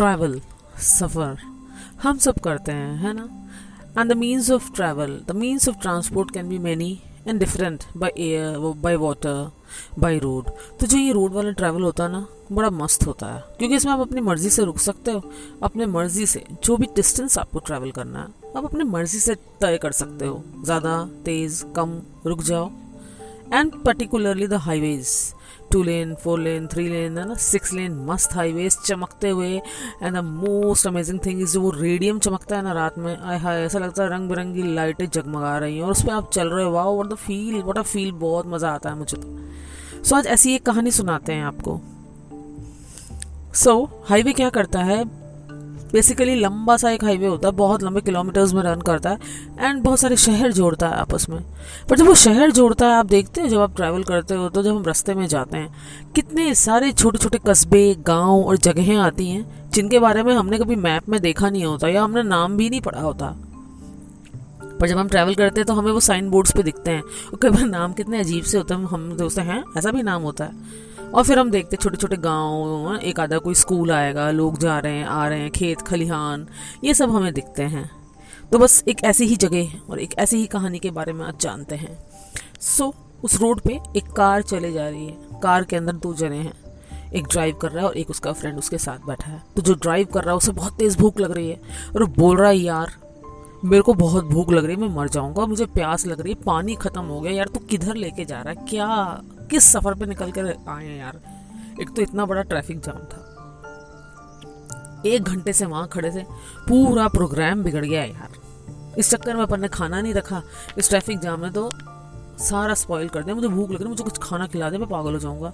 Travel सफ़र हम सब करते हैं, है ना? And the means of travel the means of transport can be many and different by air by water by road तो जो ये रोड वाला ट्रैवल होता है ना, बड़ा मस्त होता है। क्योंकि इसमें आप अपनी मर्ज़ी से रुक सकते हो, अपने मर्ज़ी से, जो भी डिस्टेंस आपको ट्रैवल करना है, आप अपनी मर्ज़ी से तय कर सकते हो। ज़्यादा तेज़, कम, रुक जाओ। And the highways two lane four lane three lane है ना? सिक्स लेन मस्त हाईवेज चमकते हुए। The most amazing thing is जो वो रेडियम चमकता है ना रात में। आय हाय ऐसा लगता है रंग बिरंगी लाइटें जगमगा रही हैं। और उस पर आप चल रहे हो wow what the feel what a feel बहुत मज़ा आता है मुझे तो। सो so, आज ऐसी एक कहानी सुनाते हैं आपको। सो so, हाईवे क्या करता है? बेसिकली लंबा सा एक हाईवे होता है, बहुत लंबे किलोमीटर्स में रन करता है एंड बहुत सारे शहर जोड़ता है आपस में। पर जब वो शहर जोड़ता है, आप देखते हो, जब आप ट्रैवल करते हो तो जब हम रास्ते में जाते हैं, कितने सारे छोटे छोटे कस्बे, गाँव और जगहें आती हैं, जिनके बारे में हमने कभी मैप में देखा नहीं होता, या हमने नाम भी नहीं पढ़ा होता। पर जब हम ट्रैवल करते हैं तो हमें वो साइन बोर्ड्स पे दिखते हैं। और कई बार नाम कितने अजीब से होते हैं, हम दोस्त हैं, ऐसा भी नाम होता है। और फिर हम देखते छोटे छोटे गाँव एक आधा कोई स्कूल आएगा लोग जा रहे हैं आ रहे हैं खेत खलिहान ये सब हमें दिखते हैं। तो बस एक ऐसी ही जगह और एक ऐसी ही कहानी के बारे में आज जानते हैं। सो so, उस रोड पे एक कार चले जा रही है। कार के अंदर दो जने हैं। एक ड्राइव कर रहा है और एक उसका फ्रेंड उसके साथ बैठा है। तो जो ड्राइव कर रहा है उसे बहुत तेज भूख लग रही है और बोल रहा है यार मेरे को बहुत भूख लग रही है मैं मर जाऊँगा मुझे प्यास लग रही है पानी खत्म हो गया यार तू किधर लेके जा रहा है? क्या किस सफ़र पे निकल कर आए हैं यार? एक तो इतना बड़ा ट्रैफ़िक जाम था। एक घंटे से वहाँ खड़े थे। पूरा प्रोग्राम बिगड़ गया यार। इस चक्कर में अपन ने खाना नहीं रखा। इस ट्रैफ़िक जाम में तो सारा स्पॉइल कर दिया। मुझे भूख लग रही है, मुझे कुछ खाना खिला दे, मैं पागल हो जाऊँगा।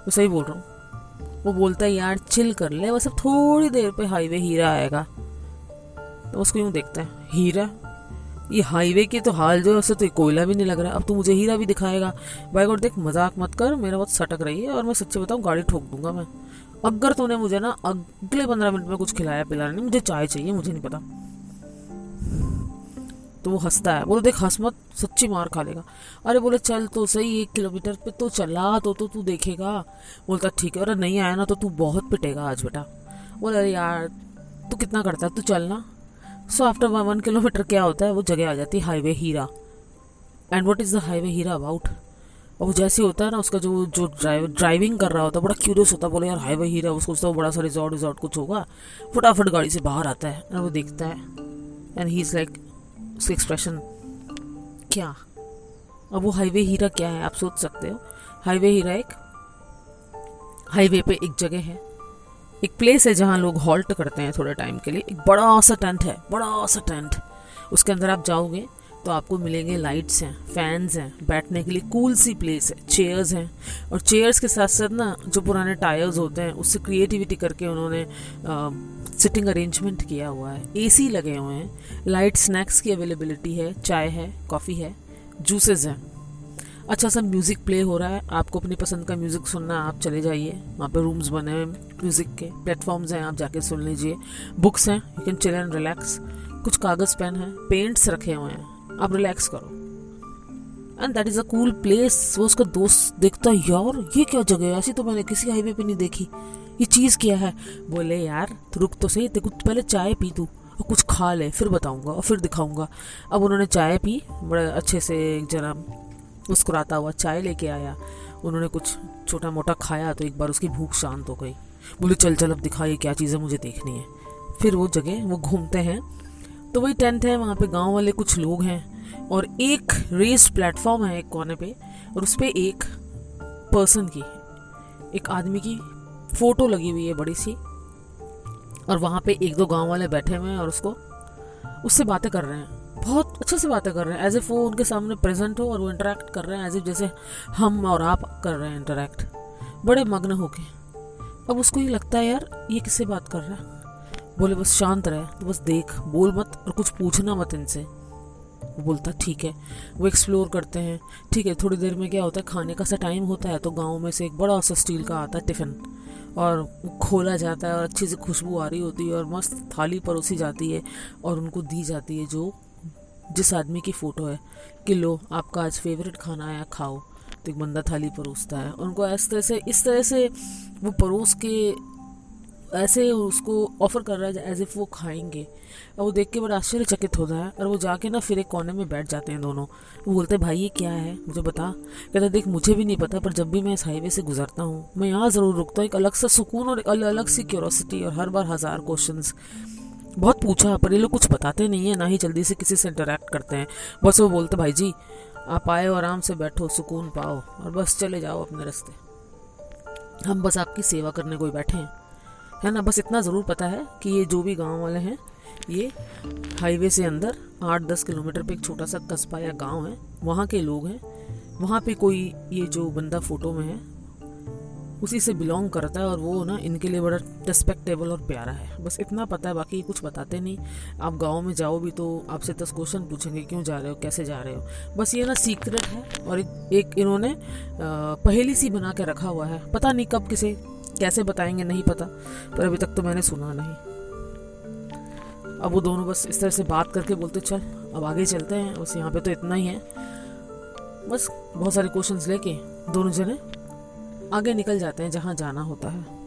मैं सही बोल रहा हूँ। वो बोलता है, यार चिल कर ले अब थोड़ी देर पे हाईवे हीरा आएगा। तो उसको यूँ देखते हैं? हीरा? ये हाईवे के तो हाल जो है तो कोयला भी नहीं लग रहा। अब तू मुझे हीरा भी दिखाएगा। भाई गॉड देख, मज़ाक मत कर, मेरा बहुत सटक रही है और मैं सच्चे बताऊँ, गाड़ी ठोक दूँगा मैं। अगर तूने मुझे ना अगले पंद्रह मिनट में कुछ खिलाया, पिलाया नहीं, मुझे चाय चाहिए, मुझे नहीं पता। तो वो हंसता है। बोले, देख, हंस मत, सच्ची मार खा लेगा। अरे बोले, चल तो सही, एक किलोमीटर पे तो चला तो तो तू देखेगा। बोलता ठीक है, अरे नहीं आया ना तो तू बहुत पिटेगा आज बेटा। बोले, अरे यार, तू कितना करता है? तू चलना so after one one kilometer क्या होता है? वो जगह आ जाती है highway hero and what is the highway hero about और वो जैसे होता है ना, उसका जो जो ड्राइव ड्राइविंग कर रहा होता है, बड़ा क्यूरियस होता है, बोले, यार हाईवे हीरा उसको सोचता बड़ा सा रिजॉर्ट रिजॉर्ट कुछ होगा। फटाफट गाड़ी से बाहर आता है, और वो देखता है। एंड ही इज़ लाइक उसका एक्सप्रेशन क्या? अब वो हाईवे हीरा क्या है? आप सोच सकते हो। हाईवे हीरा एक हाईवे पे एक जगह है। एक प्लेस है जहाँ लोग हॉल्ट करते हैं थोड़े टाइम के लिए। एक बड़ा सा टेंट है बड़ा सा टेंट उसके अंदर आप जाओगे तो आपको मिलेंगे लाइट्स हैं फैंस हैं, बैठने के लिए कूल सी प्लेस है चेयर्स हैं। और चेयर्स के साथ साथ ना जो पुराने टायर्स होते हैं, उससे क्रिएटिविटी करके उन्होंने सिटिंग अरेंजमेंट किया हुआ है। एसी लगे हुए हैं। लाइट स्नैक्स की अवेलेबिलिटी है, चाय है कॉफ़ी है जूसेस हैं। अच्छा सा म्यूज़िक प्ले हो रहा है। आपको अपनी पसंद का म्यूज़िक सुनना आप चले जाइए। वहाँ पे रूम्स बने हुए म्यूज़िक के प्लेटफॉर्म्स हैं, आप जाके सुन लीजिए। बुक्स हैं you can chill and relax कुछ कागज़ पेन है पेंट्स रखे हुए हैं। आप रिलैक्स करो। And that is a cool place वो उसका दोस्त देखता है, यार, ये क्या जगह है? ऐसी तो मैंने किसी हाईवे पे नहीं देखी। ये चीज़ क्या है? बोले, यार, रुक तो सही तेको पहले चाय पी तू और कुछ खा ले, फिर बताऊँगा और फिर दिखाऊँगा। अब उन्होंने चाय पी, बड़े अच्छे से एक जरा मुस्कुराता हुआ चाय लेके आया। उन्होंने कुछ छोटा मोटा खाया तो एक बार उसकी भूख शांत हो गई। बोले, चल चल, अब दिखा ये क्या चीज़ है, मुझे देखनी है। फिर वो जगह, वो घूमते हैं। तो वही टेंट है, वहाँ पे गाँव वाले कुछ लोग हैं और एक रेस प्लेटफॉर्म है एक कोने पे और उस पर एक पर्सन की, एक आदमी की फ़ोटो लगी हुई है बड़ी सी और वहाँ पे एक दो गाँव वाले बैठे हुए हैं और उसको, उससे बातें कर रहे हैं। बहुत अच्छे से बातें कर रहे हैं एज इफ़ वो उनके सामने प्रेजेंट हो और वो इंटरेक्ट कर रहे हैं एज इफ़ जैसे हम और आप कर रहे हैं इंटरेक्ट बड़े मग्न होके। अब उसको ये लगता है, यार, ये किससे बात कर रहा है? बोले, बस शांत रहे तो बस देख, बोल मत और कुछ पूछना मत इनसे। वो बोलता, ठीक है। वो एक्सप्लोर करते हैं। ठीक है, थोड़ी देर में क्या होता है, खाने का सा टाइम होता है तो गाँव में से एक बड़ा सा स्टील का आता है टिफ़िन और खोला जाता है और अच्छी सी खुशबू आ रही होती है और मस्त थाली परोसी जाती है और उनको दी जाती है जो जिस आदमी की फ़ोटो है कि लो, आपका आज फेवरेट खाना आया खाओ। तो एक बंदा थाली परोसता है उनको इस तरह से, इस तरह से वो परोस के ऐसे उसको ऑफ़र कर रहा है एज इफ़ वो खाएँगे। और वो देख के बड़ा आश्चर्यचकित होता है और वो जाके ना फिर एक कोने में बैठ जाते हैं दोनों। वो बोलते हैं, भाई, ये क्या है? मुझे बता। कहते देख, मुझे भी नहीं पता, पर जब भी मैं इस हाईवे से गुजरता हूँ, मैं यहाँ ज़रूर रुकता हूँ। एक अलग सा सुकून और एक अलग सी क्यूरोसिटी और हर बार हज़ार क्वेश्चन बहुत पूछा पर ये लोग कुछ बताते नहीं है, ना ही जल्दी से किसी से इंटरेक्ट करते हैं। बस वो बोलते, भाई जी, आप आए और आराम से बैठो, सुकून पाओ, और बस चले जाओ अपने रास्ते। हम बस आपकी सेवा करने को ही बैठे हैं। है ना? बस इतना ज़रूर पता है कि ये जो भी गाँव वाले हैं, ये हाईवे से अंदर आठ दस किलोमीटर पे एक छोटा सा कस्बा या गाँव है। वहाँ के लोग हैं। वहाँ पे कोई ये जो बंदा फ़ोटो में है उसी से बिलोंग करता है और वो ना इनके लिए बड़ा रिस्पेक्टेबल और प्यारा है। बस इतना पता है बाकी कुछ बताते नहीं। आप गाँव में जाओ भी तो आपसे दस क्वेश्चन पूछेंगे क्यों जा रहे हो कैसे जा रहे हो? बस ये ना सीक्रेट है और एक, एक इन्होंने पहली सी बना के रखा हुआ है। पता नहीं कब किसे कैसे बताएँगे नहीं पता पर अभी तक तो मैंने सुना नहीं। अब वो दोनों बस इस तरह से बात करके बोलते चल अब आगे चलते हैं बस यहाँ पे तो इतना ही है। बस बहुत सारे क्वेश्चंस लेके दोनों जने आगे निकल जाते हैं जहाँ जाना होता है।